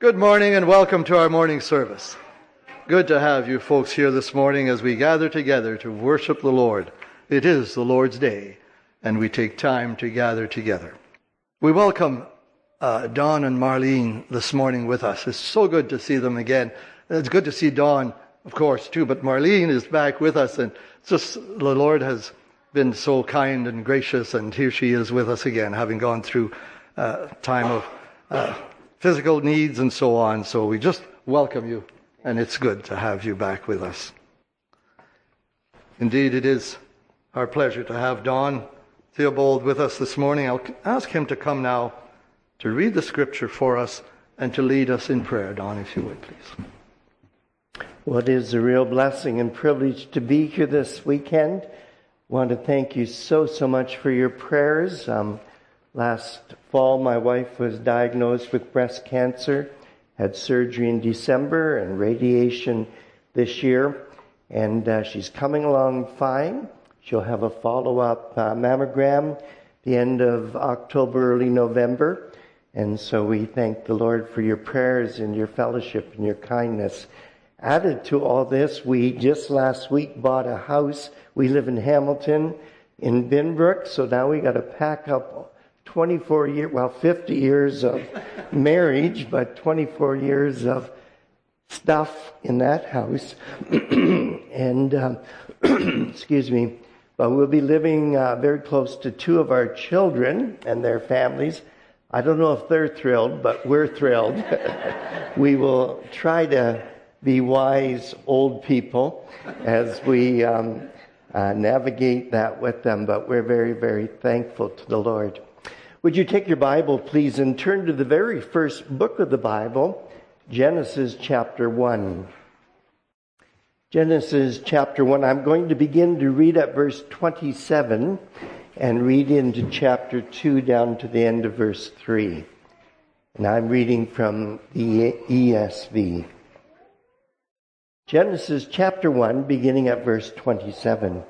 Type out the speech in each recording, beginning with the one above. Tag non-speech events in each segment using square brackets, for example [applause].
Good morning and welcome to our morning service. Good to have you folks here this morning as we gather together to worship the Lord. It is the Lord's day, and we take time to gather together. We welcome uh, Don and Marlene this morning with us. It's so good to see them again. It's good to see Don, of course, too, but Marlene is back with us, and just the Lord has been so kind and gracious, and here she is with us again, having gone through a uh, time of uh, physical needs and so on. So we just welcome you, and it's good to have you back with us. Indeed, it is our pleasure to have Don Theobald with us this morning. I'll ask him to come now to read the scripture for us and to lead us in prayer. Don, if you would, please. What is a real blessing and privilege to be here this weekend. I want to thank you so, so much for your prayers. Um, Last fall, my wife was diagnosed with breast cancer, had surgery in December and radiation this year, and uh, she's coming along fine. She'll have a follow up uh, mammogram the end of October, early November. And so we thank the Lord for your prayers and your fellowship and your kindness. Added to all this, we just last week bought a house. We live in Hamilton in Binbrook, so now we got to pack up 24 years, well, 50 years of marriage, but 24 years of stuff in that house. [clears throat] and, um, [clears throat] excuse me, but we'll be living uh, very close to two of our children and their families. I don't know if they're thrilled, but we're thrilled. [laughs] we will try to be wise old people as we um, uh, navigate that with them, but we're very, very thankful to the Lord. Would you take your Bible, please, and turn to the very first book of the Bible, Genesis chapter 1. Genesis chapter 1. I'm going to begin to read at verse 27 and read into chapter 2 down to the end of verse 3. And I'm reading from the ESV. Genesis chapter 1, beginning at verse 27.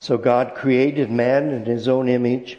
So God created man in his own image.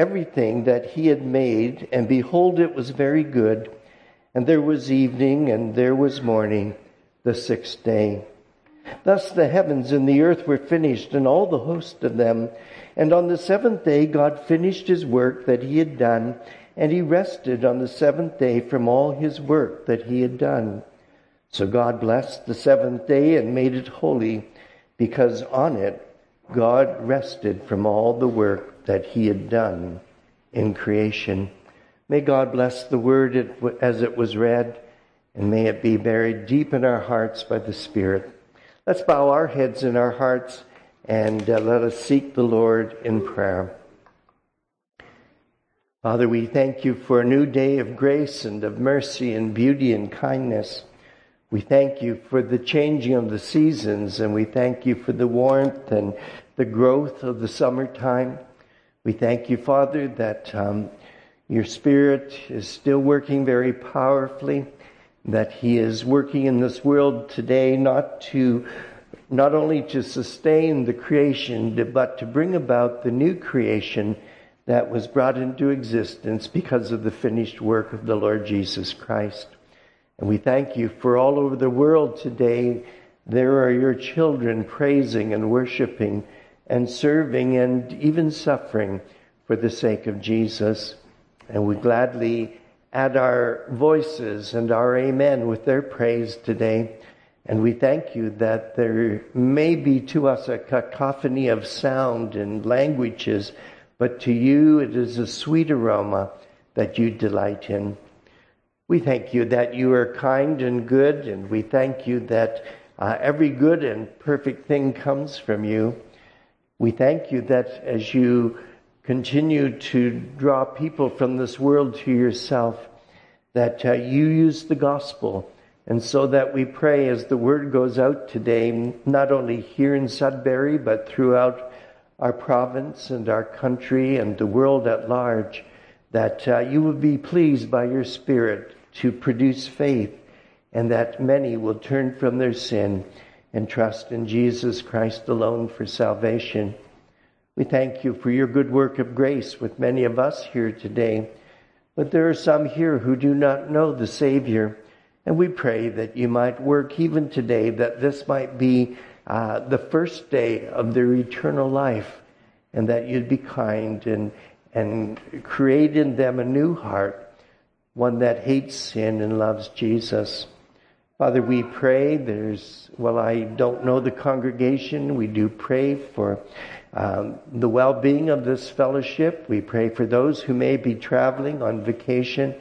everything that he had made, and behold, it was very good. And there was evening, and there was morning, the sixth day. Thus the heavens and the earth were finished, and all the host of them. And on the seventh day God finished his work that he had done, and he rested on the seventh day from all his work that he had done. So God blessed the seventh day and made it holy, because on it God rested from all the work that he had done in creation. May God bless the word as it was read, and may it be buried deep in our hearts by the Spirit. Let's bow our heads in our hearts and uh, let us seek the Lord in prayer. Father, we thank you for a new day of grace and of mercy and beauty and kindness. We thank you for the changing of the seasons and we thank you for the warmth and the growth of the summertime. We thank you, Father, that um, your Spirit is still working very powerfully, that He is working in this world today not to not only to sustain the creation, but to bring about the new creation that was brought into existence because of the finished work of the Lord Jesus Christ. And we thank you for all over the world today, there are your children praising and worshiping and serving and even suffering for the sake of Jesus. And we gladly add our voices and our amen with their praise today. And we thank you that there may be to us a cacophony of sound and languages, but to you it is a sweet aroma that you delight in. We thank you that you are kind and good, and we thank you that uh, every good and perfect thing comes from you. We thank you that as you continue to draw people from this world to yourself, that uh, you use the gospel. And so that we pray as the word goes out today, not only here in Sudbury, but throughout our province and our country and the world at large, that uh, you will be pleased by your Spirit to produce faith and that many will turn from their sin and trust in Jesus Christ alone for salvation. We thank you for your good work of grace with many of us here today. But there are some here who do not know the Savior. And we pray that you might work even today, that this might be uh, the first day of their eternal life, and that you'd be kind and, and create in them a new heart one that hates sin and loves Jesus. Father, we pray. There's, well, I don't know the congregation. We do pray for um, the well being of this fellowship. We pray for those who may be traveling on vacation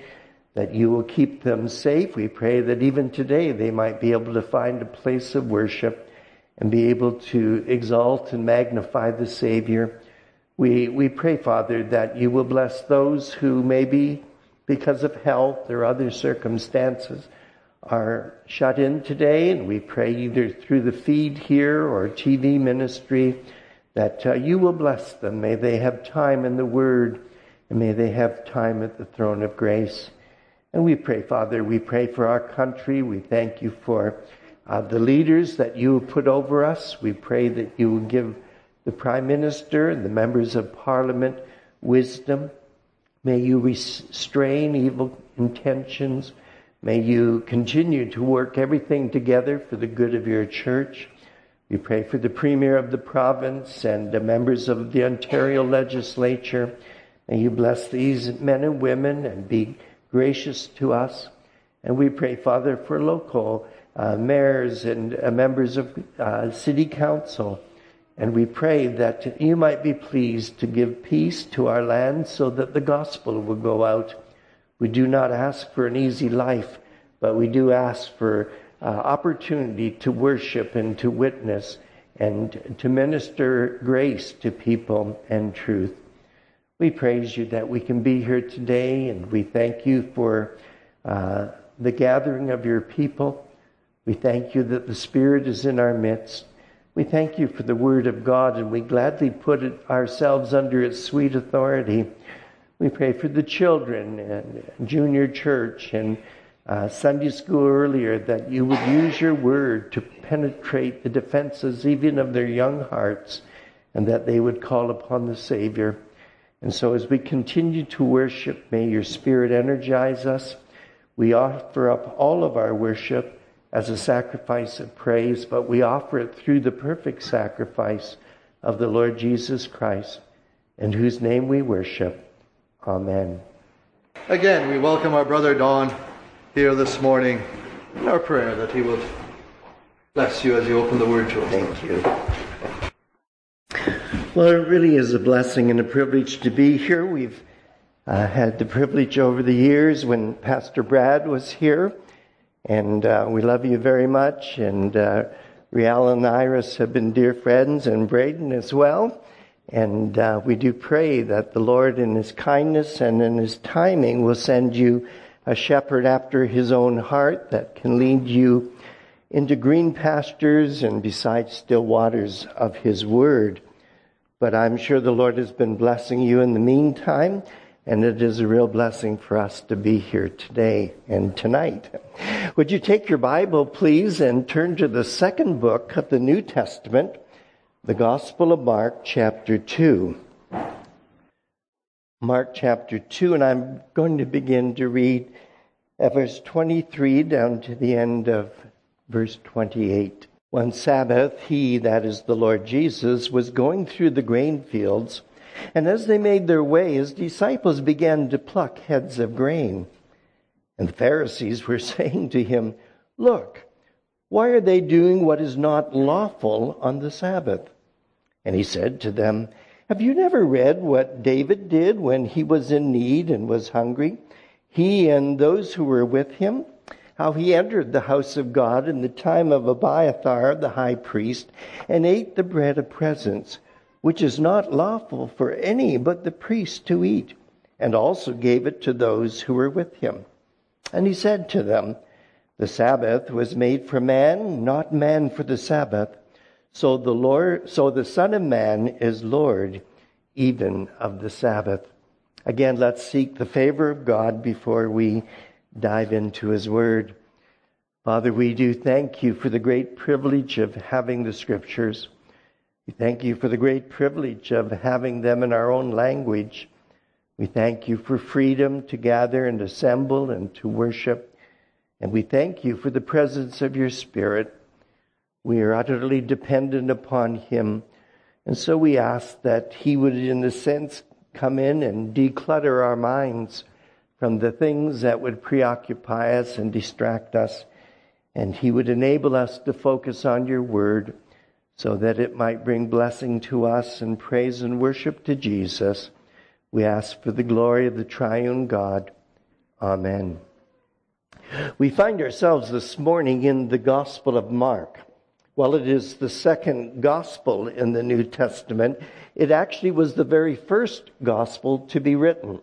that you will keep them safe. We pray that even today they might be able to find a place of worship and be able to exalt and magnify the Savior. We, we pray, Father, that you will bless those who maybe because of health or other circumstances are shut in today, and we pray either through the feed here or TV ministry that uh, you will bless them. May they have time in the Word, and may they have time at the throne of grace. And we pray, Father, we pray for our country. We thank you for uh, the leaders that you have put over us. We pray that you will give the Prime Minister and the members of Parliament wisdom May you restrain evil intentions. May you continue to work everything together for the good of your church. We pray for the Premier of the province and the members of the Ontario legislature. May you bless these men and women and be gracious to us. And we pray, Father, for local uh, mayors and uh, members of uh, city council and we pray that you might be pleased to give peace to our land so that the gospel will go out. We do not ask for an easy life, but we do ask for uh, opportunity to worship and to witness and to minister grace to people and truth. We praise you that we can be here today and we thank you for uh, the gathering of your people. We thank you that the Spirit is in our midst. We thank you for the Word of God and we gladly put it, ourselves under its sweet authority. We pray for the children and junior church and uh, Sunday school earlier that you would use your Word to penetrate the defenses even of their young hearts and that they would call upon the Savior. And so as we continue to worship, may your Spirit energize us. We offer up all of our worship as a sacrifice of praise, but we offer it through the perfect sacrifice of the Lord Jesus Christ, in whose name we worship. Amen. Again, we welcome our brother Don here this morning in our prayer that he will bless you as you open the word to us. Thank you. Well, it really is a blessing and a privilege to be here. We've uh, had the privilege over the years when Pastor Brad was here and uh, we love you very much. And uh, Rial and Iris have been dear friends, and Braden as well. And uh, we do pray that the Lord, in His kindness and in His timing, will send you a shepherd after His own heart that can lead you into green pastures and beside still waters of His Word. But I'm sure the Lord has been blessing you in the meantime and it is a real blessing for us to be here today and tonight. Would you take your Bible, please, and turn to the second book of the New Testament, the Gospel of Mark, chapter 2. Mark chapter 2, and I'm going to begin to read at verse 23 down to the end of verse 28. One Sabbath, he, that is the Lord Jesus, was going through the grain fields and as they made their way, his disciples began to pluck heads of grain. And the Pharisees were [laughs] saying to him, Look, why are they doing what is not lawful on the Sabbath? And he said to them, Have you never read what David did when he was in need and was hungry? He and those who were with him? How he entered the house of God in the time of Abiathar the high priest and ate the bread of presence, which is not lawful for any but the priest to eat, and also gave it to those who were with him. And he said to them, The Sabbath was made for man, not man for the Sabbath. So the Lord, so the Son of Man is Lord even of the Sabbath. Again, let's seek the favor of God before we dive into His Word. Father, we do thank you for the great privilege of having the Scriptures. We thank you for the great privilege of having them in our own language. We thank you for freedom to gather and assemble and to worship. And we thank you for the presence of your Spirit we are utterly dependent upon Him. And so we ask that He would, in a sense, come in and declutter our minds from the things that would preoccupy us and distract us. And He would enable us to focus on your word so that it might bring blessing to us and praise and worship to Jesus. We ask for the glory of the triune God. Amen. We find ourselves this morning in the Gospel of Mark. While it is the second gospel in the New Testament, it actually was the very first gospel to be written.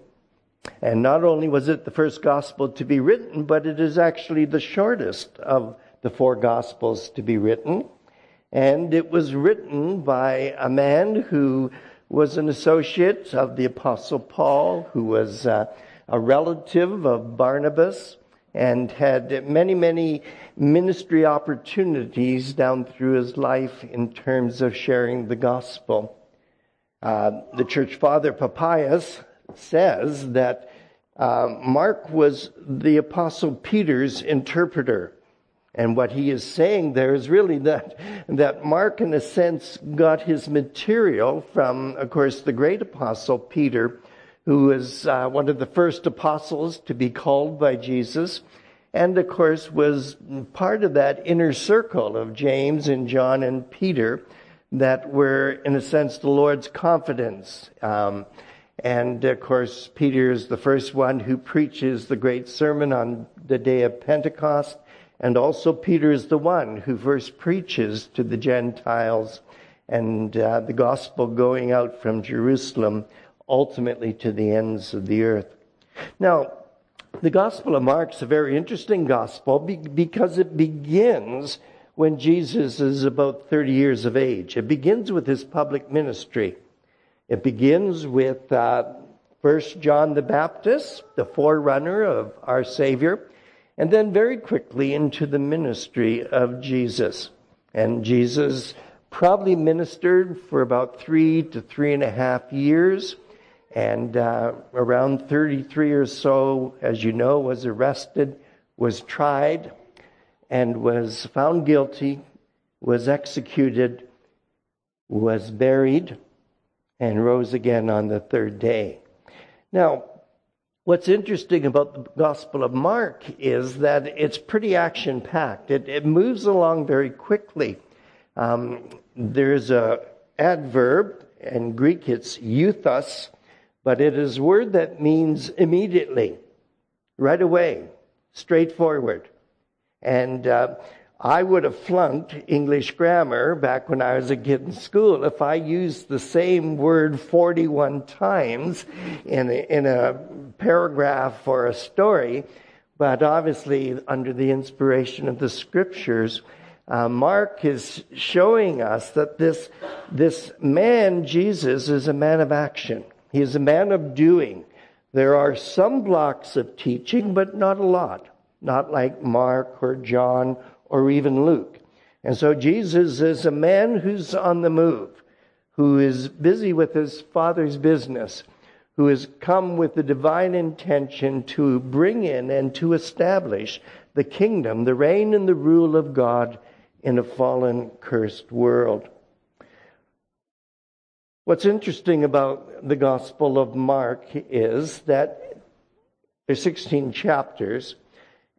And not only was it the first gospel to be written, but it is actually the shortest of the four gospels to be written. And it was written by a man who was an associate of the Apostle Paul, who was uh, a relative of Barnabas, and had many, many ministry opportunities down through his life in terms of sharing the gospel. Uh, the church father Papias says that uh, Mark was the apostle Peter's interpreter. And what he is saying there is really that, that Mark, in a sense, got his material from, of course, the great apostle Peter, who was uh, one of the first apostles to be called by Jesus, and of course was part of that inner circle of James and John and Peter that were, in a sense, the Lord's confidence. Um, and of course, Peter is the first one who preaches the great sermon on the day of Pentecost. And also, Peter is the one who first preaches to the Gentiles and uh, the gospel going out from Jerusalem ultimately to the ends of the earth. Now, the Gospel of Mark is a very interesting gospel because it begins when Jesus is about 30 years of age. It begins with his public ministry. It begins with uh, first John the Baptist, the forerunner of our Savior, and then very quickly into the ministry of Jesus. And Jesus probably ministered for about three to three and a half years and uh, around 33 or so, as you know, was arrested, was tried, and was found guilty, was executed, was buried, and rose again on the third day. Now, what's interesting about the Gospel of Mark is that it's pretty action packed. It, it, moves along very quickly. Um, there's a adverb, in Greek it's euthos, but it is a word that means immediately, right away, straightforward. And uh, I would have flunked English grammar back when I was a kid in school if I used the same word 41 times in a, in a paragraph or a story. But obviously, under the inspiration of the scriptures, uh, Mark is showing us that this, this man, Jesus, is a man of action. He is a man of doing. There are some blocks of teaching, but not a lot. Not like Mark or John or even Luke. And so Jesus is a man who's on the move, who is busy with his father's business, who has come with the divine intention to bring in and to establish the kingdom, the reign and the rule of God in a fallen, cursed world. What's interesting about the Gospel of Mark is that there's 16 chapters,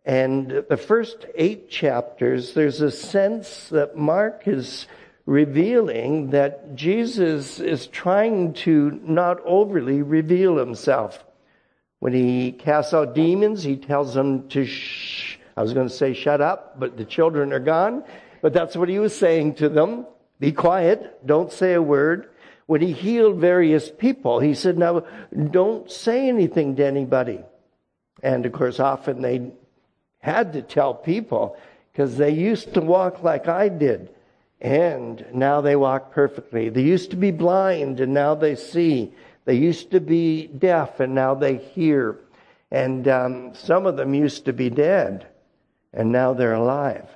and the first eight chapters, there's a sense that Mark is revealing that Jesus is trying to not overly reveal himself. When he casts out demons, he tells them to shh. I was going to say shut up, but the children are gone. But that's what he was saying to them. Be quiet. Don't say a word. When he healed various people, he said, now don't say anything to anybody. And of course, often they had to tell people because they used to walk like I did. And now they walk perfectly. They used to be blind and now they see. They used to be deaf and now they hear. And um, some of them used to be dead and now they're alive.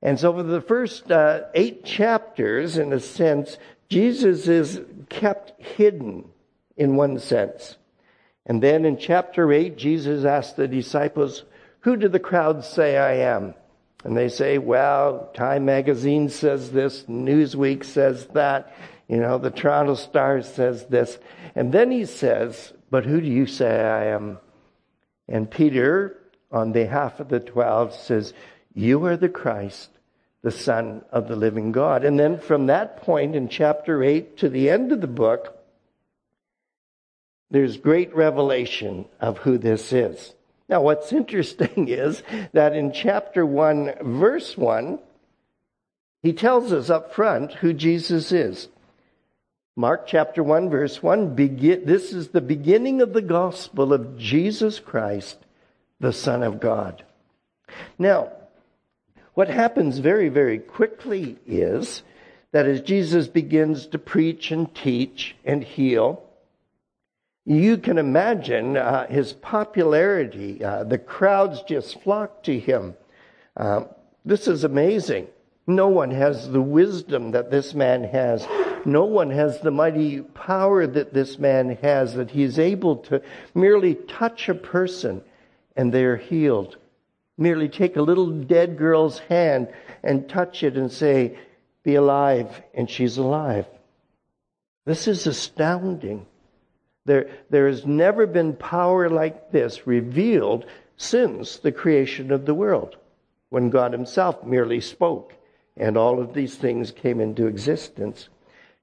And so for the first uh, eight chapters, in a sense, Jesus is kept hidden in one sense. And then in chapter 8, Jesus asked the disciples, Who do the crowds say I am? And they say, Well, Time magazine says this, Newsweek says that, you know, the Toronto Star says this. And then he says, But who do you say I am? And Peter, on behalf of the twelve, says, You are the Christ, the Son of the living God. And then from that point in chapter 8 to the end of the book, there's great revelation of who this is. Now, what's [laughs] interesting is that in chapter 1, verse 1, he tells us up front who Jesus is. Mark chapter 1, verse 1, begin, this is the beginning of the gospel of Jesus Christ, the Son of God. Now, what happens very, very quickly is that as Jesus begins to preach and teach and heal, you can imagine uh, his popularity. Uh, the crowds just flock to him. Uh, this is amazing. No one has the wisdom that this man has. No one has the mighty power that this man has, that he is able to merely touch a person and they're healed. Merely take a little dead girl's hand and touch it and say, Be alive, and she's alive. This is astounding. There, there has never been power like this revealed since the creation of the world, when God Himself merely spoke and all of these things came into existence.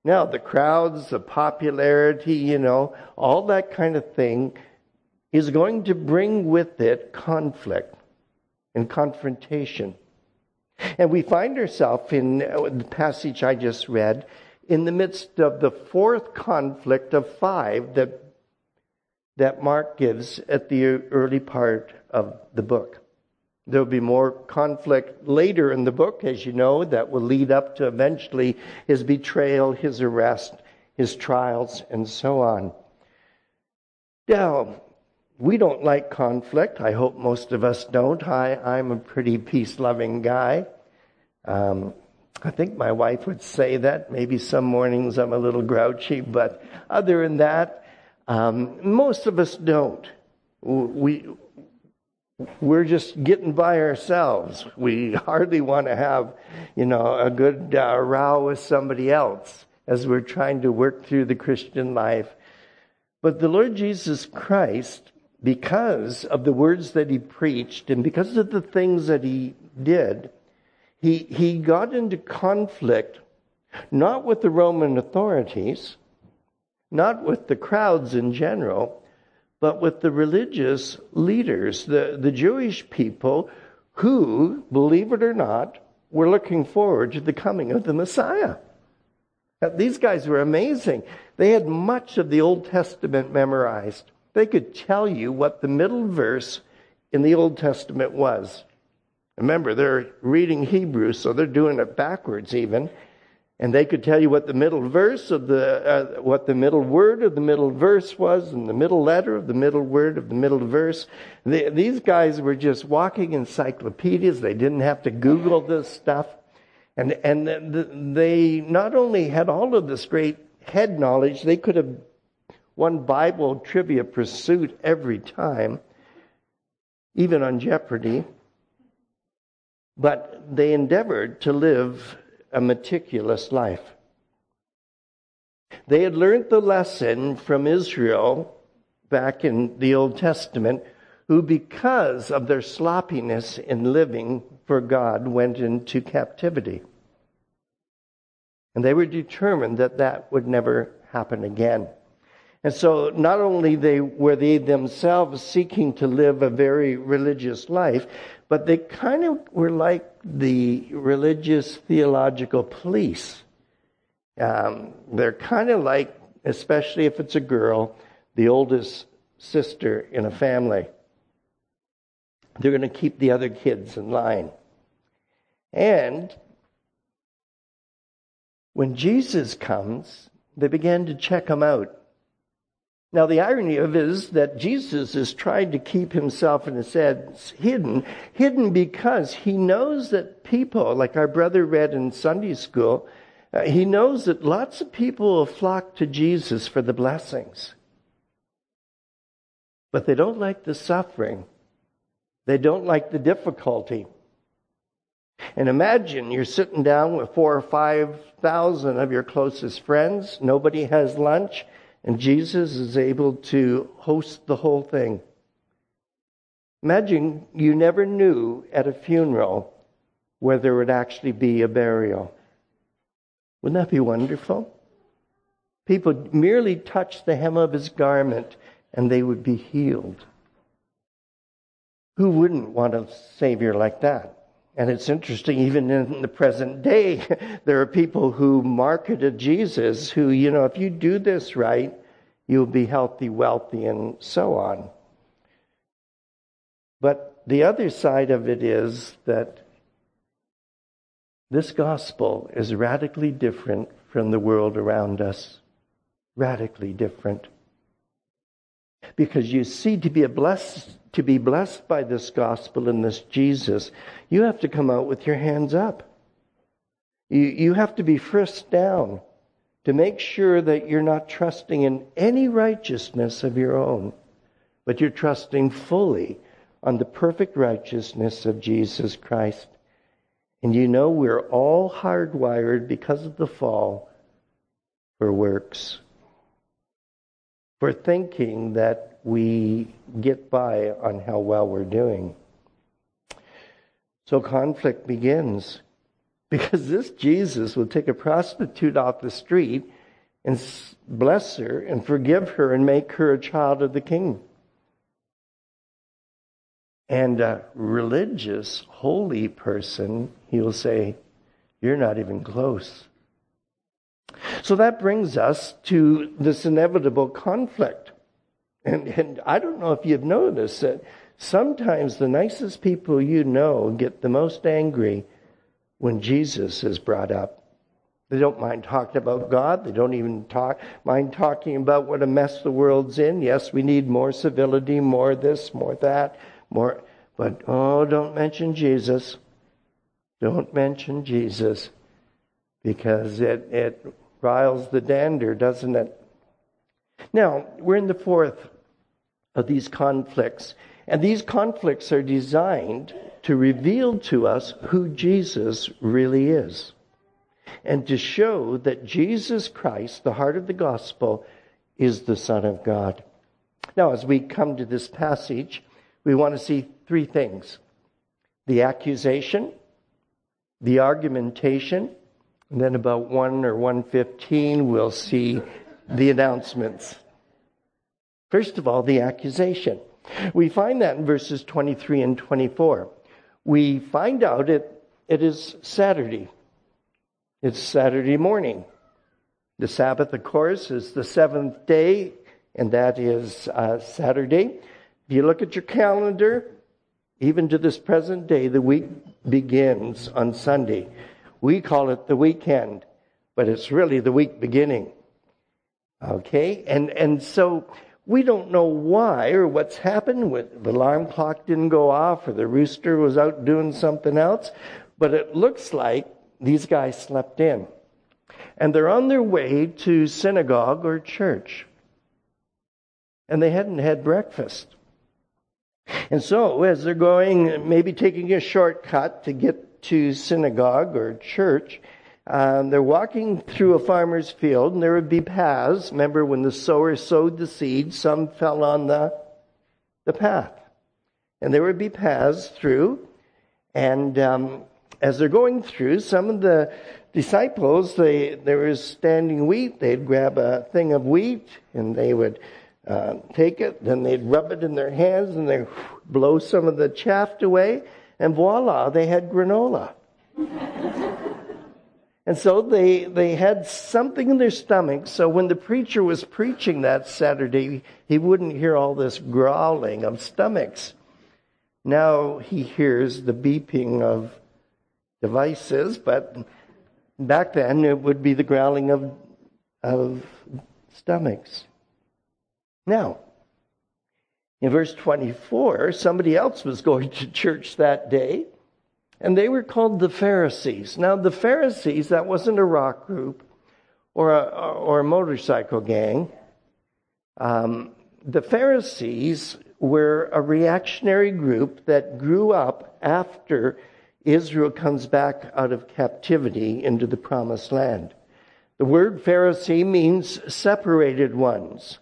Now, the crowds, the popularity, you know, all that kind of thing is going to bring with it conflict and confrontation. And we find ourselves in uh, the passage I just read in the midst of the fourth conflict of five that, that Mark gives at the early part of the book. There'll be more conflict later in the book, as you know, that will lead up to eventually his betrayal, his arrest, his trials, and so on. Now, we don't like conflict. I hope most of us don't. I, I'm a pretty peace loving guy. Um, I think my wife would say that. Maybe some mornings I'm a little grouchy, but other than that, um, most of us don't. We, we're just getting by ourselves. We hardly want to have, you know, a good uh, row with somebody else as we're trying to work through the Christian life. But the Lord Jesus Christ, because of the words that he preached and because of the things that he did, he, he got into conflict not with the Roman authorities, not with the crowds in general, but with the religious leaders, the, the Jewish people who, believe it or not, were looking forward to the coming of the Messiah. Now, these guys were amazing. They had much of the Old Testament memorized. They could tell you what the middle verse in the Old Testament was. Remember, they're reading Hebrew, so they're doing it backwards even. And they could tell you what the middle verse of the, uh, what the middle word of the middle verse was, and the middle letter of the middle word of the middle verse. These guys were just walking encyclopedias. They didn't have to Google this stuff. And, and they not only had all of this great head knowledge, they could have won Bible trivia pursuit every time, even on Jeopardy but they endeavored to live a meticulous life. They had learned the lesson from Israel back in the Old Testament, who, because of their sloppiness in living for God, went into captivity. And they were determined that that would never happen again. And so not only they, were they themselves seeking to live a very religious life, but they kind of were like the religious theological police. Um, they're kind of like, especially if it's a girl, the oldest sister in a family. They're going to keep the other kids in line. And when Jesus comes, they began to check him out. Now, the irony of it is that Jesus has tried to keep himself in his head hidden, hidden because he knows that people, like our brother read in Sunday school, uh, he knows that lots of people will flock to Jesus for the blessings. But they don't like the suffering. They don't like the difficulty. And imagine you're sitting down with four or five thousand of your closest friends. Nobody has lunch and Jesus is able to host the whole thing. Imagine you never knew at a funeral whether it would actually be a burial. Wouldn't that be wonderful? People merely touch the hem of his garment and they would be healed. Who wouldn't want a Savior like that? And it's interesting, even in the present day, [laughs] there are people who marketed Jesus who, you know, if you do this right, you'll be healthy, wealthy, and so on. But the other side of it is that this gospel is radically different from the world around us. Radically different. Because you see, to be a blessed to be blessed by this gospel and this Jesus, you have to come out with your hands up. You, you have to be frisked down to make sure that you're not trusting in any righteousness of your own, but you're trusting fully on the perfect righteousness of Jesus Christ. And you know we're all hardwired because of the fall for works, for thinking that we get by on how well we're doing. So conflict begins [laughs] because this Jesus will take a prostitute off the street and bless her and forgive her and make her a child of the king. And a religious, holy person, he will say, You're not even close. So that brings us to this inevitable conflict. And, and I don't know if you've noticed that sometimes the nicest people you know get the most angry when Jesus is brought up. They don't mind talking about God. They don't even talk, mind talking about what a mess the world's in. Yes, we need more civility, more this, more that, more. But oh, don't mention Jesus. Don't mention Jesus because it, it riles the dander, doesn't it? Now, we're in the fourth of these conflicts. And these conflicts are designed to reveal to us who Jesus really is and to show that Jesus Christ, the heart of the gospel, is the Son of God. Now, as we come to this passage, we want to see three things the accusation, the argumentation, and then about 1 or 115, we'll see the announcements. First of all, the accusation. We find that in verses 23 and 24. We find out it, it is Saturday. It's Saturday morning. The Sabbath, of course, is the seventh day, and that is uh, Saturday. If you look at your calendar, even to this present day, the week begins on Sunday. We call it the weekend, but it's really the week beginning. Okay? And, and so we don't know why or what's happened. The alarm clock didn't go off or the rooster was out doing something else, but it looks like these guys slept in. And they're on their way to synagogue or church. And they hadn't had breakfast. And so, as they're going, maybe taking a shortcut to get to synagogue or church, um, they're walking through a farmer's field, and there would be paths. Remember when the sower sowed the seed, some fell on the, the path. And there would be paths through. And um, as they're going through, some of the, disciples, they, there was standing wheat. They'd grab a thing of wheat and they would uh, take it, then they'd rub it in their hands and they'd blow some of the chaff away, and voila, they had granola. and so they, they had something in their stomach, so when the preacher was preaching that Saturday, he wouldn't hear all this growling of stomachs. Now he hears the beeping of devices, but back then it would be the growling of, of stomachs. Now, in verse 24, somebody else was going to church that day, and they were called the Pharisees. Now, the Pharisees, that wasn't a rock group or a, or a motorcycle gang. Um, the Pharisees were a reactionary group that grew up after Israel comes back out of captivity into the promised land. The word Pharisee means separated ones.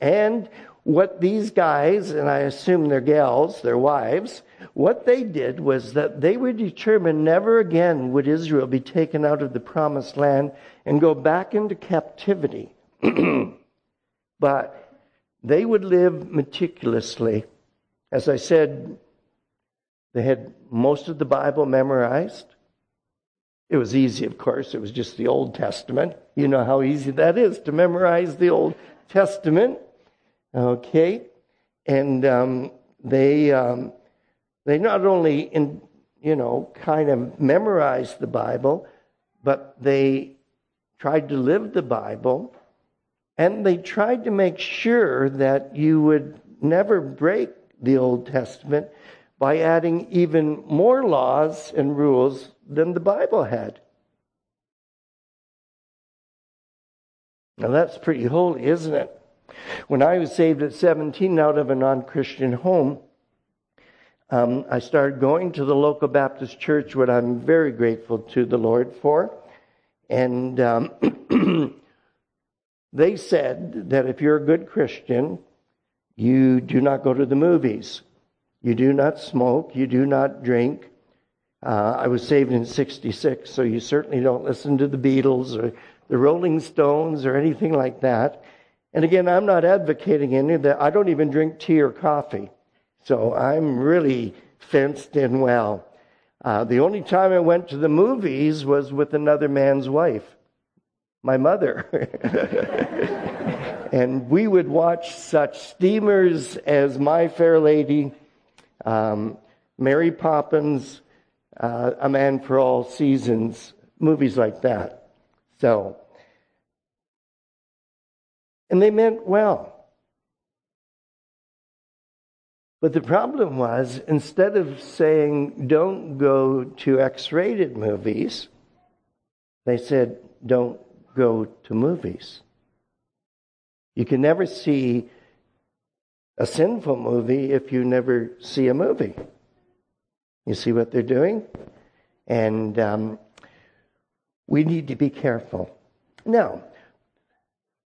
And what these guys, and I assume they're gals, their wives, what they did was that they were determined never again would Israel be taken out of the promised land and go back into captivity. [clears throat] but they would live meticulously. As I said, they had most of the Bible memorized. It was easy, of course. It was just the Old Testament. You know how easy that is to memorize the Old Testament. Okay, and um, they um, they not only in you know kind of memorized the Bible, but they tried to live the Bible, and they tried to make sure that you would never break the Old Testament by adding even more laws and rules than the Bible had. Now that's pretty holy, isn't it? When I was saved at 17 out of a non Christian home, um, I started going to the local Baptist church, what I'm very grateful to the Lord for. And um, [clears throat] they said that if you're a good Christian, you do not go to the movies, you do not smoke, you do not drink. Uh, I was saved in 66, so you certainly don't listen to the Beatles or the Rolling Stones or anything like that. And again, I'm not advocating any of that. I don't even drink tea or coffee. So I'm really fenced in well. Uh, the only time I went to the movies was with another man's wife, my mother. [laughs] and we would watch such steamers as My Fair Lady, um, Mary Poppins, uh, A Man for All Seasons, movies like that. So, and they meant well. But the problem was, instead of saying, don't go to X rated movies, they said, don't go to movies. You can never see a sinful movie if you never see a movie. You see what they're doing? And um, we need to be careful. Now,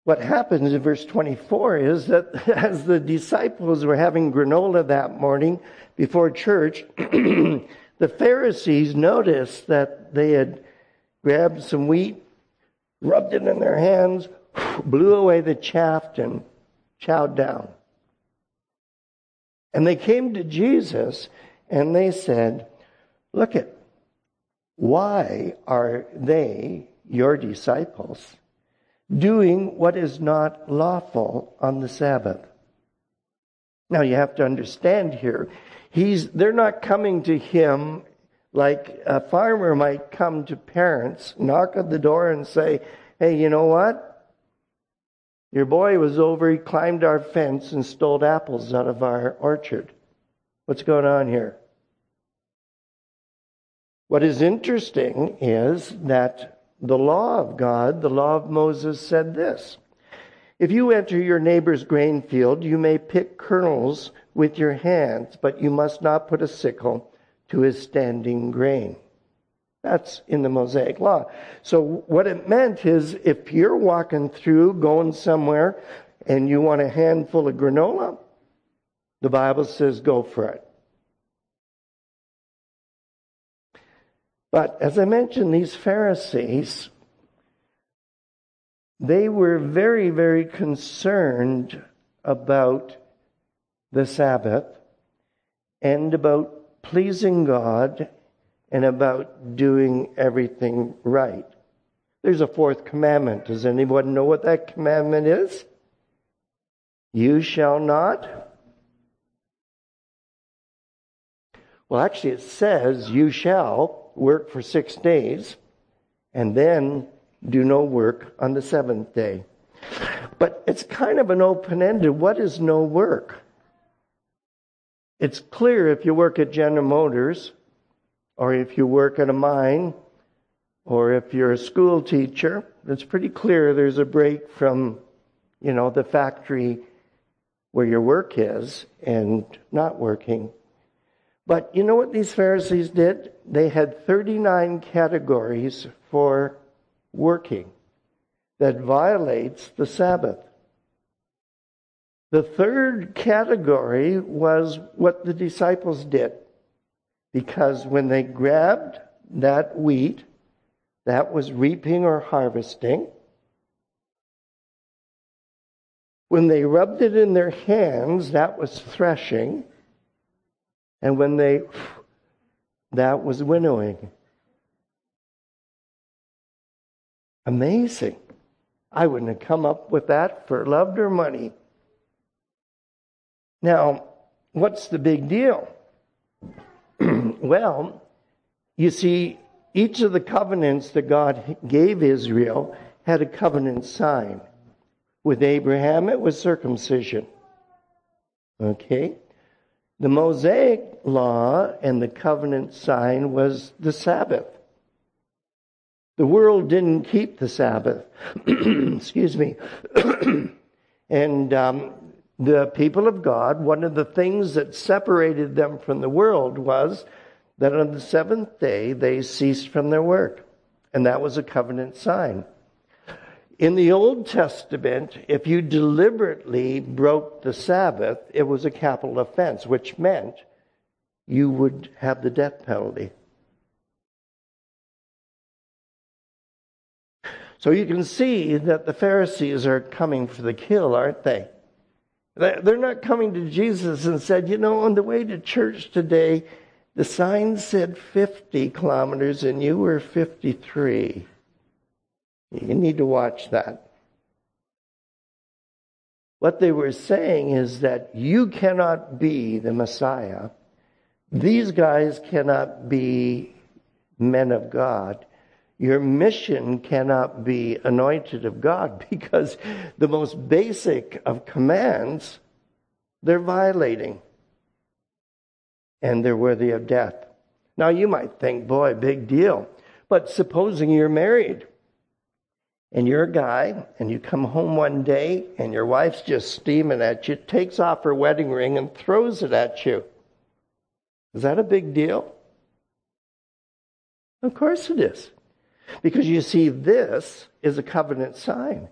what happens in verse 24 is that [laughs] as the disciples were having granola that morning before church, [clears throat] the Pharisees noticed that they had grabbed some wheat, rubbed it in their hands, [sighs] blew away the chaff, and chowed down. And they came to Jesus and they said, Look at, why are they, your disciples, doing what is not lawful on the Sabbath. Now you have to understand here, he's, they're not coming to him like a farmer might come to parents, knock at the door and say, hey, you know what? Your boy was over, he climbed our fence and stole apples out of our orchard. What's going on here? What is interesting is that the law of God, the law of Moses said this If you enter your neighbor's grain field, you may pick kernels with your hands, but you must not put a sickle to his standing grain. That's in the Mosaic law. So what it meant is if you're walking through, going somewhere, and you want a handful of granola, the Bible says go for it. But as I mentioned, these Pharisees, they were very, very concerned about the Sabbath and about pleasing God and about doing everything right. There's a fourth commandment. Does anyone know what that commandment is? You shall not. Well, actually, it says, You shall work for six days and then do no work on the seventh day. But it's kind of an open ended what is no work? It's clear if you work at General Motors, or if you work at a mine, or if you're a school teacher, it's pretty clear there's a break from, you know, the factory where your work is and not working. But you know what these Pharisees did? They had 39 categories for working that violates the Sabbath. The third category was what the disciples did. Because when they grabbed that wheat, that was reaping or harvesting. When they rubbed it in their hands, that was threshing. And when they, that was winnowing. Amazing. I wouldn't have come up with that for love or money. Now, what's the big deal? [clears throat] well, you see, each of the covenants that God gave Israel had a covenant sign. With Abraham, it was circumcision. Okay? The Mosaic law and the covenant sign was the Sabbath. The world didn't keep the Sabbath. [clears throat] Excuse me. [clears throat] and um, the people of God, one of the things that separated them from the world was that on the seventh day they ceased from their work. And that was a covenant sign. In the Old Testament, if you deliberately broke the Sabbath, it was a capital offense, which meant you would have the death penalty. So you can see that the Pharisees are coming for the kill, aren't they? They're not coming to Jesus and said, you know, on the way to church today, the sign said 50 kilometers and you were 53. You need to watch that. What they were saying is that you cannot be the Messiah. These guys cannot be men of God. Your mission cannot be anointed of God [laughs] because the most basic of commands they're violating. And they're worthy of death. Now you might think, boy, big deal. But supposing you're married and you're a guy and you come home one day and your wife's just steaming at you, takes off her wedding ring and throws it at you. Is that a big deal? Of course it is. Because you see, this is a covenant sign.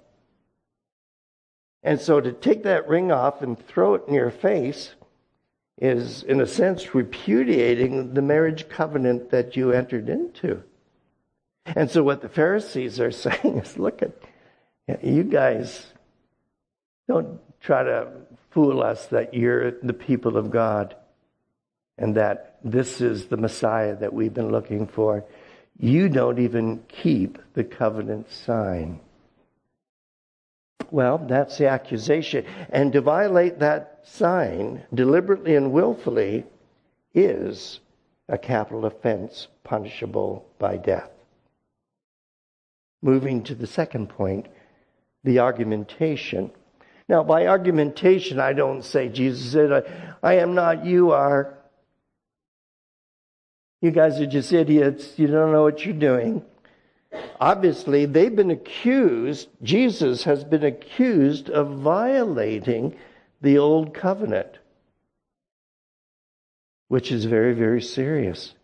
And so to take that ring off and throw it in your face is, in a sense, repudiating the marriage covenant that you entered into. And so what the Pharisees are [laughs] saying is look at you guys don't try to fool us that you're the people of God and that this is the Messiah that we've been looking for. You don't even keep the covenant sign. Well, that's the accusation. And to violate that sign deliberately and willfully is a capital offense punishable by death. Moving to the second point, the argumentation. Now, by argumentation, I don't say Jesus said, I am not, you are. You guys are just idiots. You don't know what you're doing. Obviously, they've been accused, Jesus has been accused of violating the old covenant, which is very, very serious.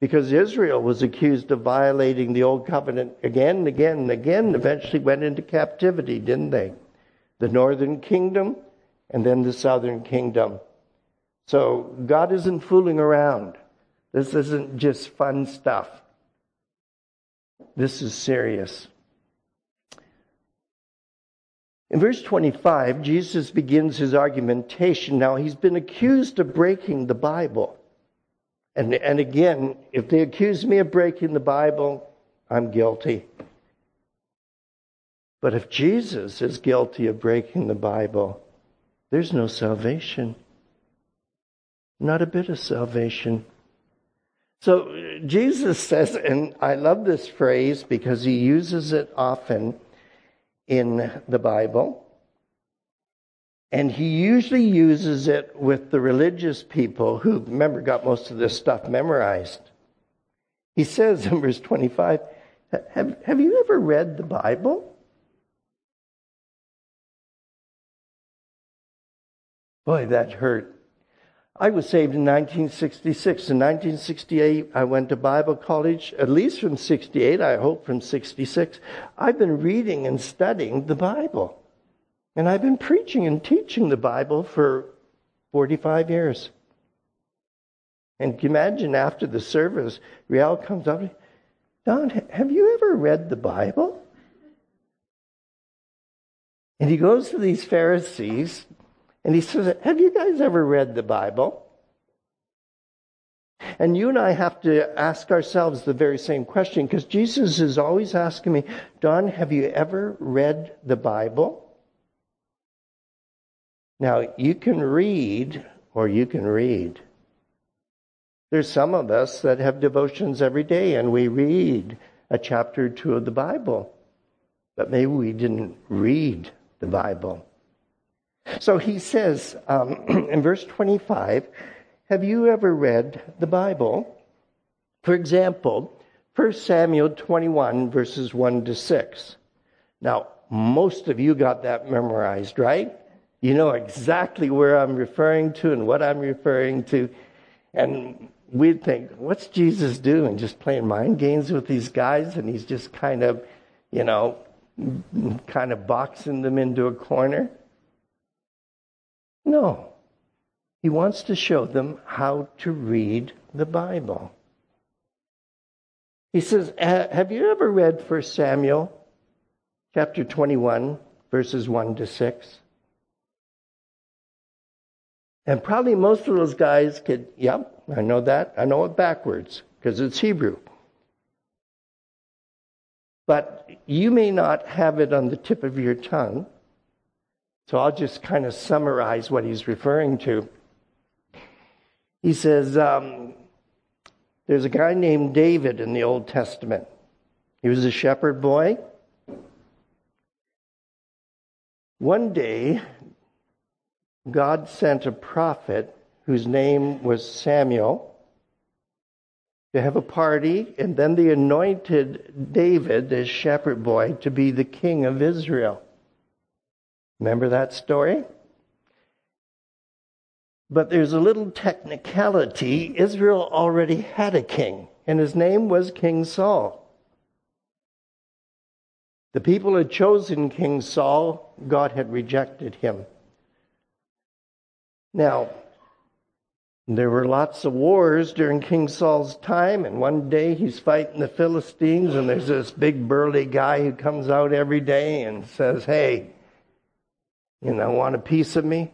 Because Israel was accused of violating the old covenant again and again and again, eventually went into captivity, didn't they? The northern kingdom and then the southern kingdom. So God isn't fooling around. This isn't just fun stuff. This is serious. In verse 25, Jesus begins his argumentation. Now, he's been accused of breaking the Bible. And, and again, if they accuse me of breaking the Bible, I'm guilty. But if Jesus is guilty of breaking the Bible, there's no salvation. Not a bit of salvation. So Jesus says, and I love this phrase because he uses it often in the Bible. And he usually uses it with the religious people who, remember, got most of this stuff memorized. He says in verse 25, Have, have you ever read the Bible? Boy, that hurt. I was saved in 1966. In 1968, I went to Bible college, at least from 68, I hope from 66. I've been reading and studying the Bible. And I've been preaching and teaching the Bible for 45 years. And imagine after the service, Riel comes up, Don, have you ever read the Bible? And he goes to these Pharisees and he says, Have you guys ever read the Bible? And you and I have to ask ourselves the very same question because Jesus is always asking me, Don, have you ever read the Bible? Now, you can read or you can read. There's some of us that have devotions every day and we read a chapter or two of the Bible, but maybe we didn't read the Bible. So he says um, [clears throat] in verse 25, Have you ever read the Bible? For example, 1 Samuel 21, verses 1 to 6. Now, most of you got that memorized, right? You know exactly where I'm referring to and what I'm referring to. And we'd think, what's Jesus doing? Just playing mind games with these guys? And he's just kind of, you know, kind of boxing them into a corner? No. He wants to show them how to read the Bible. He says, Have you ever read 1 Samuel chapter 21, verses 1 to 6? And probably most of those guys could, yep, I know that. I know it backwards because it's Hebrew. But you may not have it on the tip of your tongue. So I'll just kind of summarize what he's referring to. He says, um, There's a guy named David in the Old Testament. He was a shepherd boy. One day, God sent a prophet whose name was Samuel to have a party, and then they anointed David, as shepherd boy, to be the king of Israel. Remember that story? But there's a little technicality. Israel already had a king, and his name was King Saul. The people had chosen King Saul, God had rejected him. Now, there were lots of wars during King Saul's time, and one day he's fighting the Philistines, and there's this big burly guy who comes out every day and says, Hey, you know, want a piece of me?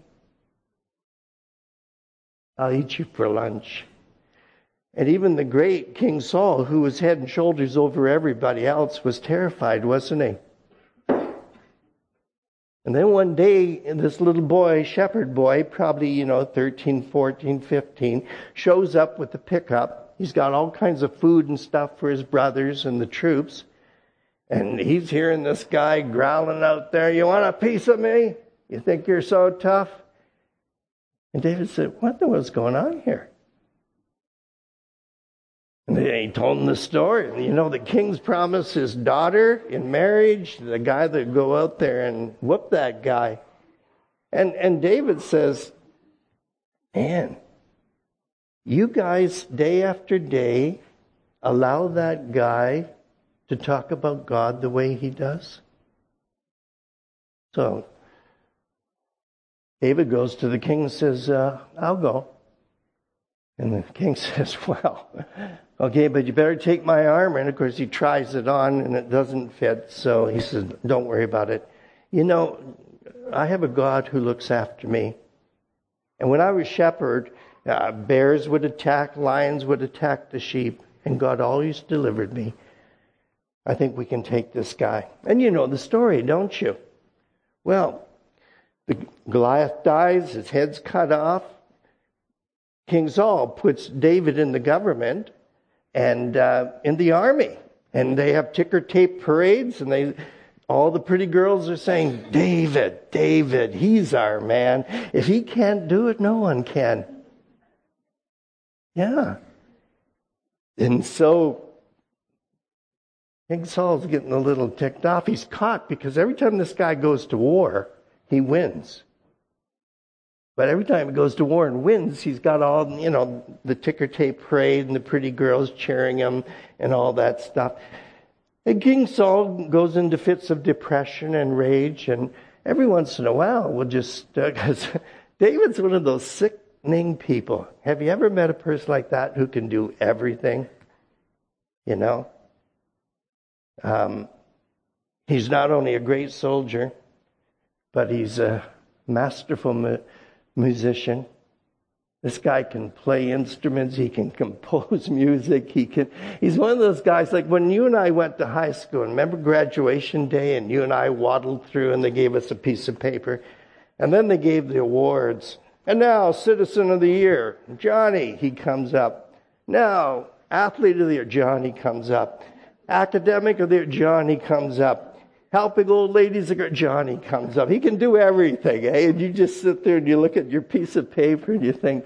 I'll eat you for lunch. And even the great King Saul, who was head and shoulders over everybody else, was terrified, wasn't he? And then one day, this little boy, shepherd boy, probably, you know, 13, 14, 15, shows up with a pickup. He's got all kinds of food and stuff for his brothers and the troops. And he's hearing this guy growling out there, You want a piece of me? You think you're so tough? And David said, What the was going on here? And he told him the story. You know, the king's promised his daughter in marriage, the guy that go out there and whoop that guy. And and David says, Man, you guys day after day allow that guy to talk about God the way he does? So David goes to the king and says, uh, I'll go. And the king [laughs] says, Well, okay, but you better take my armor. And of course, he tries it on and it doesn't fit. So he says, Don't worry about it. You know, I have a God who looks after me. And when I was shepherd, uh, bears would attack, lions would attack the sheep, and God always delivered me. I think we can take this guy. And you know the story, don't you? Well, the Goliath dies, his head's cut off. King Saul puts David in the government and uh, in the army, and they have ticker tape parades, and they all the pretty girls are saying, David, David, he's our man. If he can't do it, no one can. Yeah. And so King Saul's getting a little ticked off. He's caught because every time this guy goes to war, he wins. But every time he goes to war and wins, he's got all, you know, the ticker tape parade and the pretty girls cheering him and all that stuff. And King Saul goes into fits of depression and rage, and every once in a while, we'll just, because uh, [laughs] David's one of those sickening people. Have you ever met a person like that who can do everything? You know? Um, he's not only a great soldier, but he's a masterful mu- musician. This guy can play instruments. He can [laughs] compose music. He can, he's one of those guys like when you and I went to high school, remember graduation day and you and I waddled through and they gave us a piece of paper and then they gave the awards. And now, citizen of the year, Johnny, he comes up. Now, athlete of the year, Johnny comes up. Academic of the year, Johnny comes up helping old ladies. Johnny comes up. He can do everything, eh? And you just sit there and you look at your piece of paper and you think,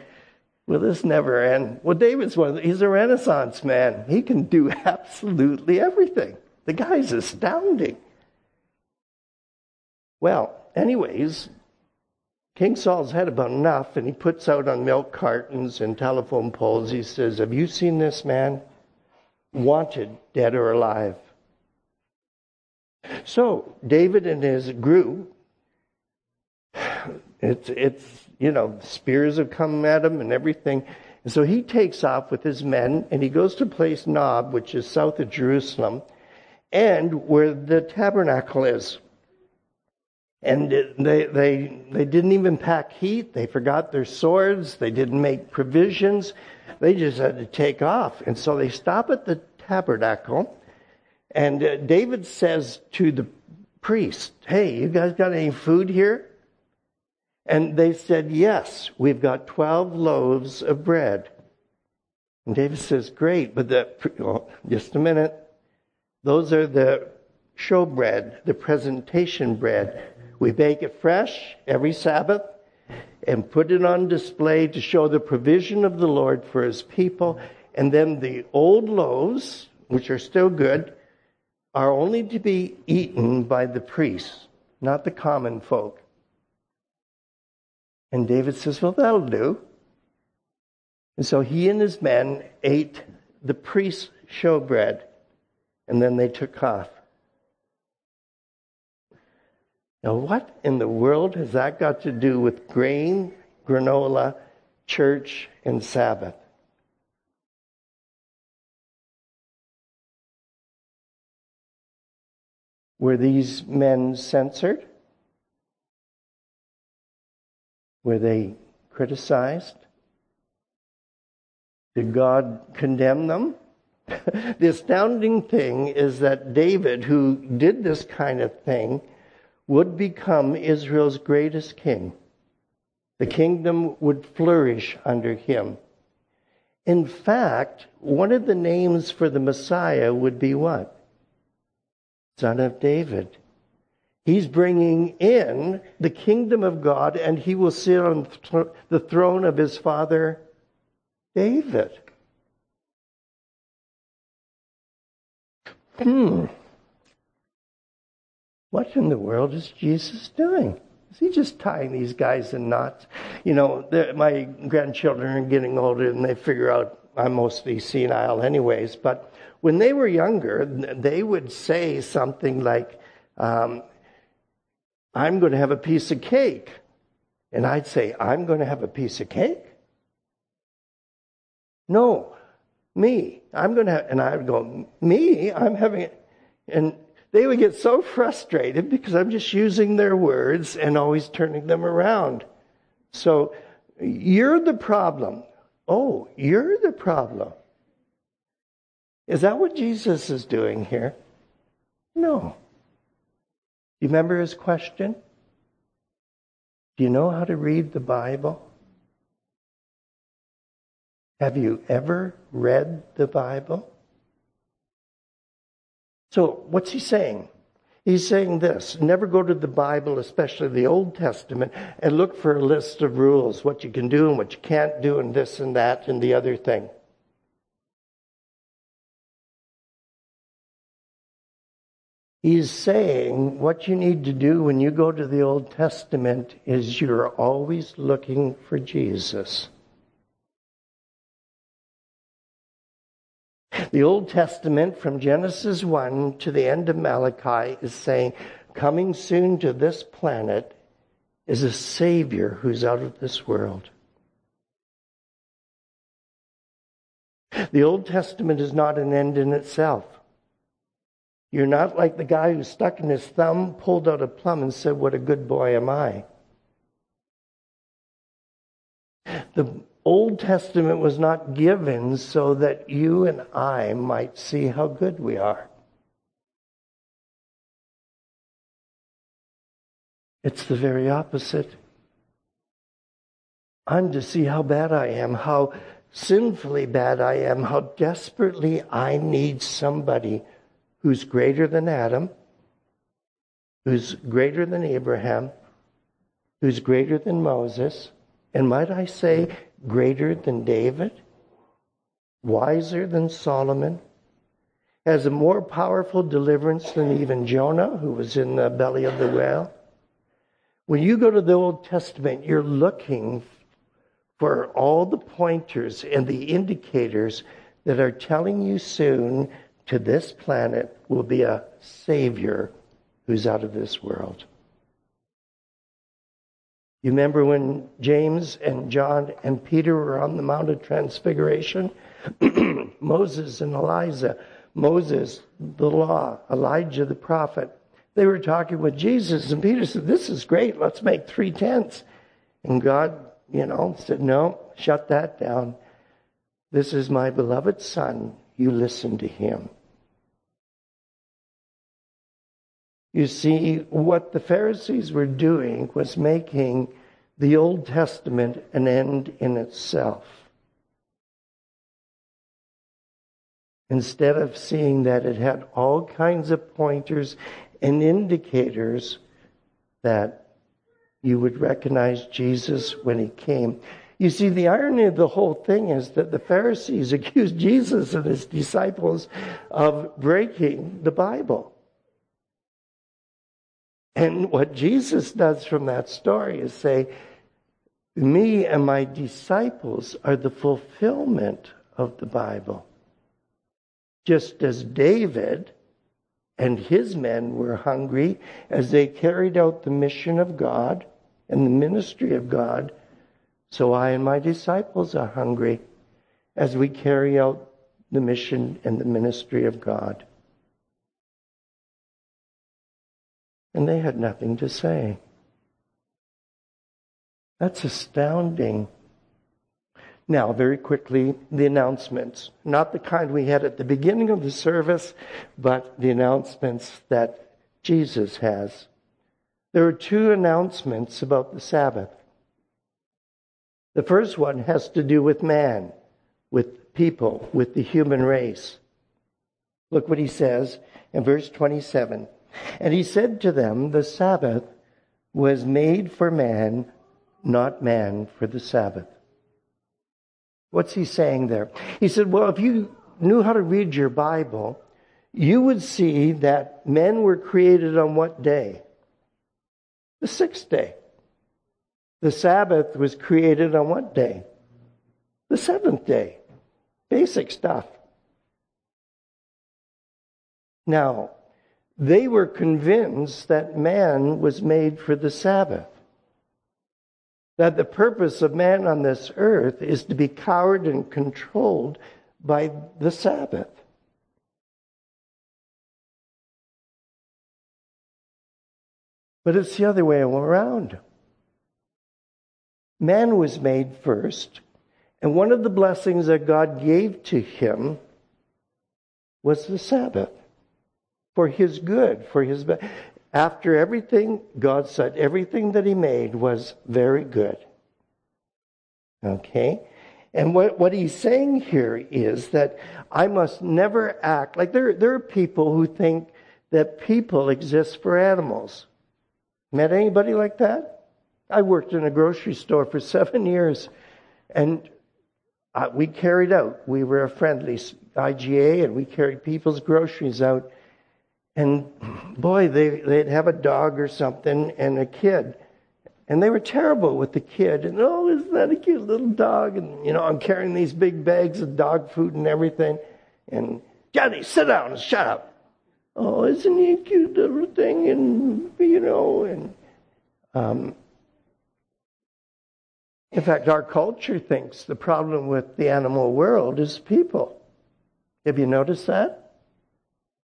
will this never end? Well, David's one. He's a Renaissance man. He can do [laughs] absolutely everything. The guy's astounding. Well, anyways, King Saul's had about enough, and he puts out on milk cartons and telephone poles. He says, "Have you seen this man? Wanted, dead or alive." So David and his group, it's it's you know spears have come at him and everything, and so he takes off with his men and he goes to place Nob, which is south of Jerusalem, and where the tabernacle is. And they they they didn't even pack heat. They forgot their swords. They didn't make provisions. They just had to take off, and so they stop at the tabernacle and uh, David says to the priest, Hey, you guys got any food here? And they said, Yes, we've got 12 loaves of bread. And David says, Great, but the, well, just a minute. Those are the show bread, the presentation bread. We bake it fresh every Sabbath and put it on display to show the provision of the Lord for his people. And then the old loaves, which are still good, are only to be eaten by the priests, not the common folk. And David says, Well, that'll do. And so he and his men ate the priest's showbread, and then they took off. Now, what in the world has that got to do with grain, granola, church, and Sabbath? Were these men censored? Were they criticized? Did God condemn them? [laughs] the astounding thing is that David, who did this kind of thing, would become Israel's greatest king. The kingdom would flourish under him. In fact, one of the names for the Messiah would be what? Son of David. He's bringing in the kingdom of God, and he will sit on the throne of his father David. Hmm. What in the world is Jesus doing? Is he just tying these guys in knots? You know, my grandchildren are getting older and they figure out I'm mostly senile, anyways, but when they were younger, they would say something like, um, I'm going to have a piece of cake. And I'd say, I'm going to have a piece of cake? No, me. I'm going to, have, and I would go, me? I'm having it. And they would get so frustrated because I'm just using their words and always turning them around. So you're the problem. Oh, you're the problem. Is that what Jesus is doing here? No. You remember his question? Do you know how to read the Bible? Have you ever read the Bible? So, what's he saying? He's saying this never go to the Bible, especially the Old Testament, and look for a list of rules what you can do and what you can't do, and this and that and the other thing. He's saying what you need to do when you go to the Old Testament is you're always looking for Jesus. The Old Testament, from Genesis 1 to the end of Malachi, is saying, coming soon to this planet is a Savior who's out of this world. The Old Testament is not an end in itself. You're not like the guy who stuck in his thumb, pulled out a plum, and said, What a good boy am I. The Old Testament was not given so that you and I might see how good we are. It's the very opposite. I'm to see how bad I am, how sinfully bad I am, how desperately I need somebody who's greater than Adam, who's greater than Abraham, who's greater than Moses, and might I say, greater than David, wiser than Solomon, has a more powerful deliverance than even Jonah, who was in the belly of the whale. When you go to the Old Testament, you're looking for all the pointers and the indicators that are telling you soon to this planet will be a Savior who's out of this world. You remember when James and John and Peter were on the Mount of Transfiguration? [clears throat] Moses and Elijah, Moses, the law, Elijah, the prophet. They were talking with Jesus, and Peter said, This is great. Let's make three tents. And God, you know, said, No, shut that down. This is my beloved Son you listen to him. You see, what the Pharisees were doing was making the Old Testament an end in itself. Instead of seeing that it had all kinds of pointers and indicators that you would recognize Jesus when he came. You see, the irony of the whole thing is that the Pharisees [laughs] accused Jesus and his disciples of breaking the Bible. And what Jesus does from that story is say, Me and my disciples are the fulfillment of the Bible. Just as David and his men were hungry as they carried out the mission of God and the ministry of God so I and my disciples are hungry as we carry out the mission and the ministry of God. And they had nothing to say. That's astounding. Now, very quickly, the announcements. Not the kind we had at the beginning of the service, but the announcements that Jesus has. There are two announcements about the Sabbath. The first one has to do with man, with people, with the human race. Look what he says in verse 27. And he said to them, The Sabbath was made for man, not man for the Sabbath. What's he saying there? He said, Well, if you knew how to read your Bible, you would see that men were created on what day? The sixth day. The Sabbath was created on what day? The seventh day. Basic stuff. Now, they were convinced that man was made for the Sabbath. that the purpose of man on this earth is to be cowered and controlled by the Sabbath. But it's the other way around. Man was made first, and one of the blessings that God gave to him was the Sabbath for his good, for his after everything God said everything that he made was very good. Okay? And what, what he's saying here is that I must never act like there, there are people who think that people exist for animals. Met anybody like that? I worked in a grocery store for [laughs] seven years, and uh, we carried out. We were a friendly IGA, and we carried people's groceries out. And [clears throat] boy, they, they'd have a dog or something and a kid. And they were terrible with the kid. And oh, isn't that a cute little dog? And, you know, I'm carrying these big bags of dog food and everything. And, Johnny, sit down and shut up oh, isn't he a cute little thing? And, you know, and, um, in fact, our culture thinks the problem with the animal world is people. Have you noticed that?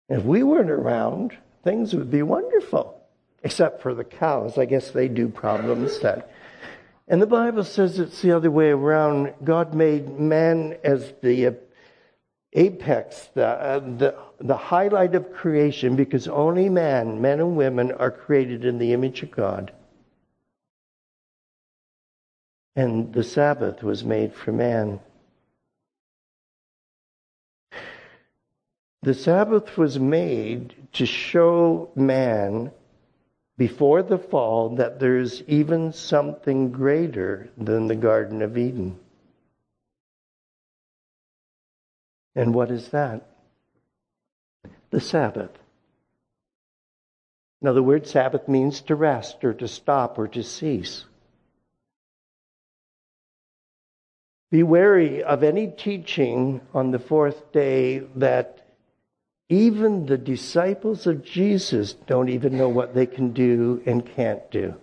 If we weren't around, things would be wonderful. Except for the cows. I guess they do problems that. And the Bible says it's the other way around. God made man as the apex, the, uh, the, the highlight of creation, because only man, men and women, are created in the image of God. And the Sabbath was made for man. The Sabbath was made to show man before the fall that there's even something greater than the Garden of Eden. And what is that? The Sabbath. Now, the word Sabbath means to rest or to stop or to cease. Be wary of any teaching on the fourth day that even the disciples of Jesus don't even know what they can do and can't do.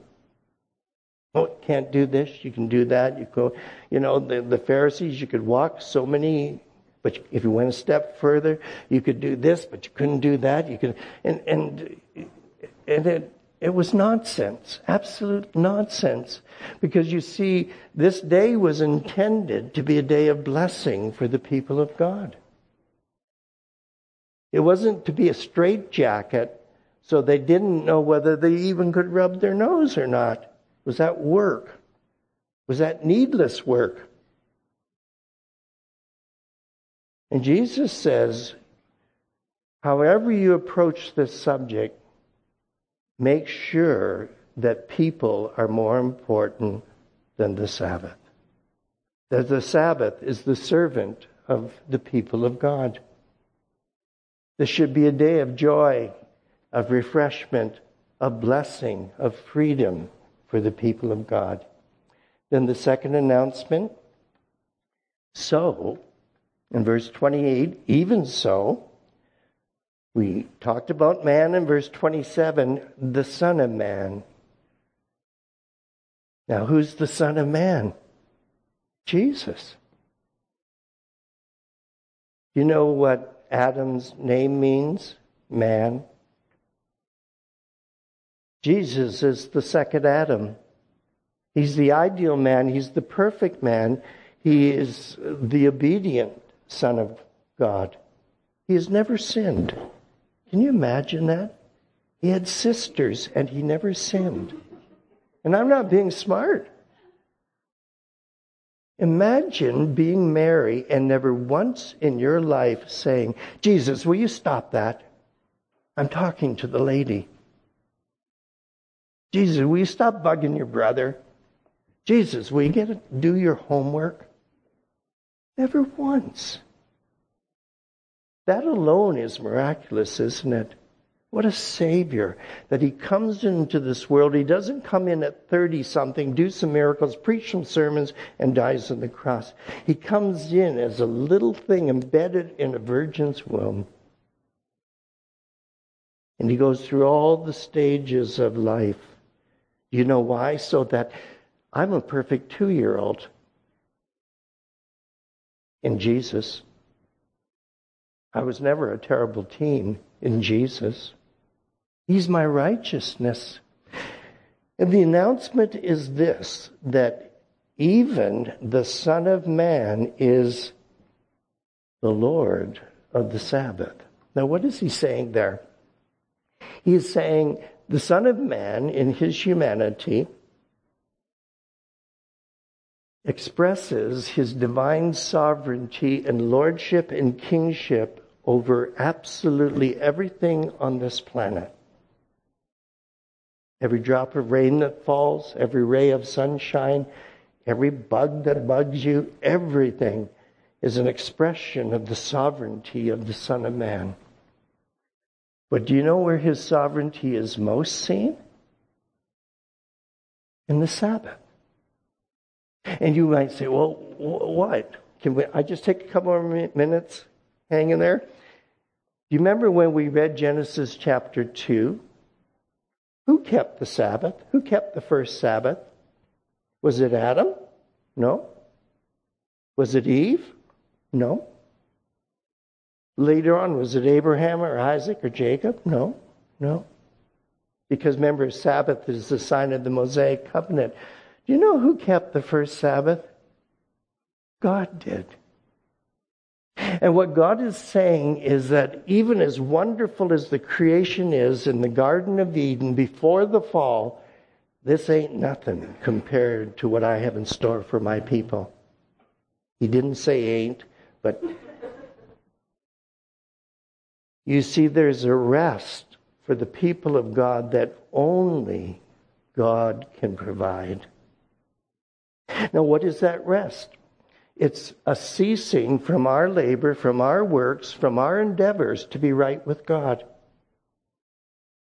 Oh, can't do this, you can do that. You go, you know, the, the Pharisees, you could walk so many but if you went a step further, you could do this, but you couldn't do that. You could, and and and it it was nonsense, absolute nonsense, because you see, this day was intended to be a day of blessing for the people of God. It wasn't to be a straitjacket, so they didn't know whether they even could rub their nose or not. Was that work? Was that needless work? And Jesus says, however you approach this subject, make sure that people are more important than the Sabbath. That the Sabbath is the servant of the people of God. This should be a day of joy, of refreshment, of blessing, of freedom for the people of God. Then the second announcement so in verse 28, even so, we talked about man in verse 27, the Son of Man. Now, who's the Son of Man? Jesus. You know what Adam's name means? Man. Jesus is the second Adam. He's the ideal man. He's the perfect man. He is the obedient Son of God. He has never sinned. Can you imagine that? He had sisters and he never sinned. And I'm not being smart. Imagine being Mary and never once in your life saying, Jesus, will you stop that? I'm talking to the lady. Jesus, will you stop bugging your brother? Jesus, will you get to do your homework? Never once. That alone is miraculous, isn't it? What a savior that he comes into this world. He doesn't come in at 30 something, do some miracles, preach some sermons, and dies on the cross. He comes in as a little thing embedded in a virgin's womb. And he goes through all the stages of life. You know why? So that I'm a perfect two year old in Jesus. I was never a terrible teen in Jesus. He's my righteousness. And the announcement is this that even the Son of Man is the Lord of the Sabbath. Now, what is he saying there? He is saying the Son of Man in his humanity expresses his divine sovereignty and lordship and kingship over absolutely everything on this planet. Every drop of rain that falls, every ray of sunshine, every bug that bugs you, everything is an expression of the sovereignty of the Son of Man. But do you know where his sovereignty is most seen? In the Sabbath. And you might say, well, what? Can we, I just take a couple of minutes hanging there? Do you remember when we read Genesis chapter 2? Who kept the Sabbath? Who kept the first Sabbath? Was it Adam? No. Was it Eve? No. Later on, was it Abraham or Isaac or Jacob? No. No. Because remember, Sabbath is the sign of the Mosaic covenant. Do you know who kept the first Sabbath? God did. And what God is saying is that even as wonderful as the creation is in the Garden of Eden before the fall, this ain't nothing compared to what I have in store for my people. He didn't say ain't, but you see, there's a rest for the people of God that only God can provide. Now, what is that rest? It's a ceasing from our labor, from our works, from our endeavors to be right with God.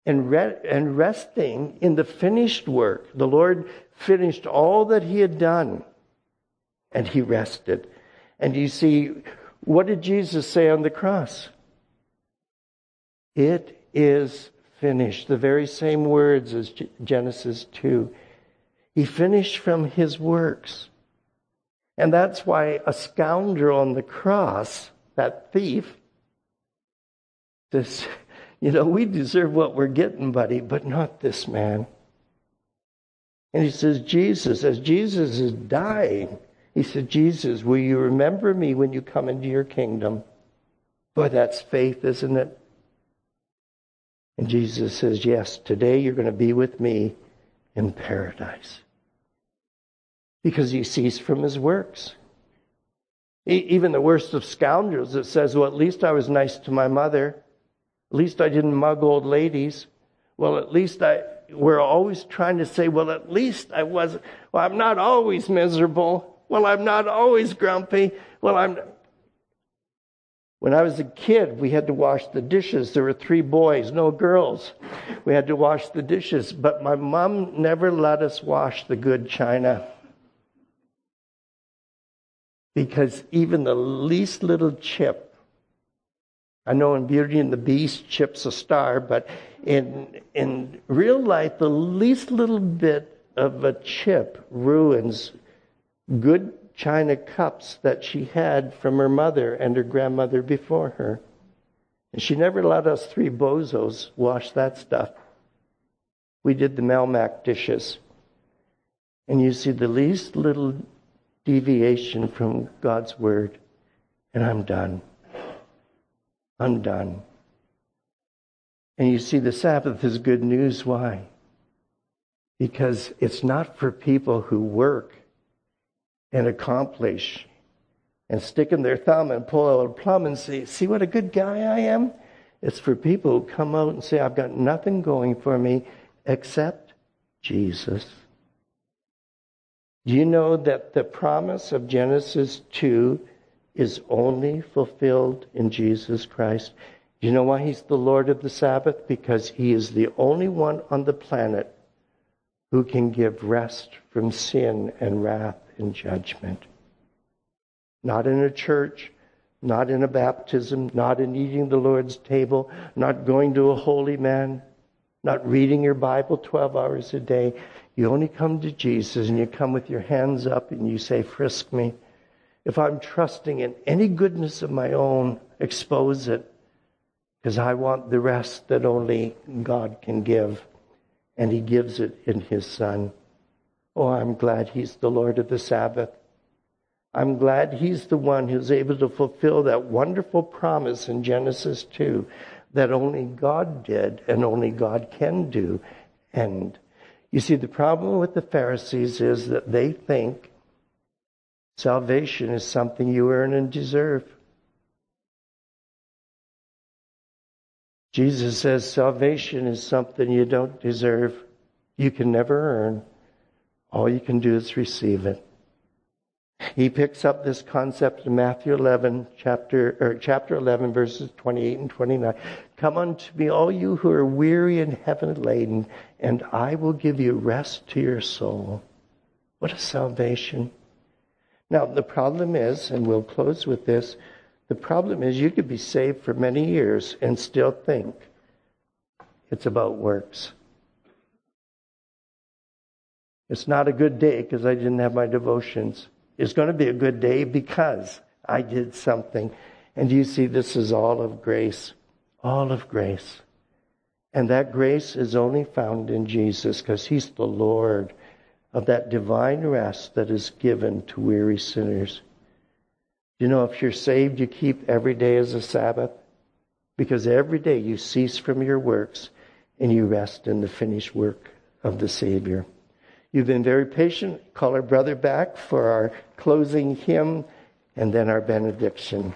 And, re- and resting in the finished work. The Lord finished all that He had done, and He rested. And you see, what did Jesus say on the cross? It is finished. The very same words as Genesis 2. He finished from his works. And that's why a scoundrel on the cross, that thief, says, [laughs] You know, we deserve what we're getting, buddy, but not this man. And he says, Jesus, as Jesus is dying, he said, Jesus, will you remember me when you come into your kingdom? Boy, that's faith, isn't it? And Jesus says, Yes, today you're going to be with me in paradise because he ceased from his works. Even the worst of scoundrels that says, well, at least I was nice to my mother. At least I didn't mug old ladies. Well, at least I, we're always trying to say, well, at least I was, well, I'm not always miserable. Well, I'm not always grumpy. Well, I'm, when I was a kid, we had to wash the dishes. There were three boys, no girls. We had to wash the dishes, but my mom never let us wash the good china because even the least little chip, I know in Beauty and the Beast, Chip's a star, but in, in real life, the least little bit of a chip ruins good china cups that she had from her mother and her grandmother before her. And she never let us three bozos wash that stuff. We did the Melmac dishes. And you see, the least little deviation from God's word, and I'm done. I'm done. And you see, the Sabbath is good news. Why? Because it's not for people who work and accomplish and stick in their thumb and pull out a plum and say, See what a good guy I am? It's for people who come out and say, I've got nothing going for me except Jesus. Do you know that the promise of Genesis 2 is only fulfilled in Jesus Christ? Do you know why he's the Lord of the Sabbath? Because he is the only one on the planet who can give rest from sin and wrath and judgment. Not in a church, not in a baptism, not in eating the Lord's table, not going to a holy man, not reading your Bible 12 hours a day. You only come to Jesus and you come with your hands up and you say, Frisk me. If I'm trusting in any goodness of my own, expose it. Because I want the rest that only God can give. And He gives it in His Son. Oh, I'm glad He's the Lord of the Sabbath. I'm glad He's the one who's able to fulfill that wonderful promise in Genesis 2 that only God did and only God can do. And you see, the problem with the Pharisees is that they think salvation is something you earn and deserve. Jesus says salvation is something you don't deserve. You can never earn. All you can do is receive it. He picks up this concept in Matthew 11, chapter, or chapter 11, verses 28 and 29. Come unto me, all you who are weary and heavy laden, and I will give you rest to your soul. What a salvation. Now, the problem is, and we'll close with this, the problem is you could be saved for many years and still think it's about works. It's not a good day because I didn't have my devotions. It's going to be a good day because I did something. And you see, this is all of grace. All of grace. And that grace is only found in Jesus because He's the Lord of that divine rest that is given to weary sinners. You know, if you're saved, you keep every day as a Sabbath because every day you cease from your works and you rest in the finished work of the Savior. You've been very patient. Call our brother back for our closing hymn and then our benediction.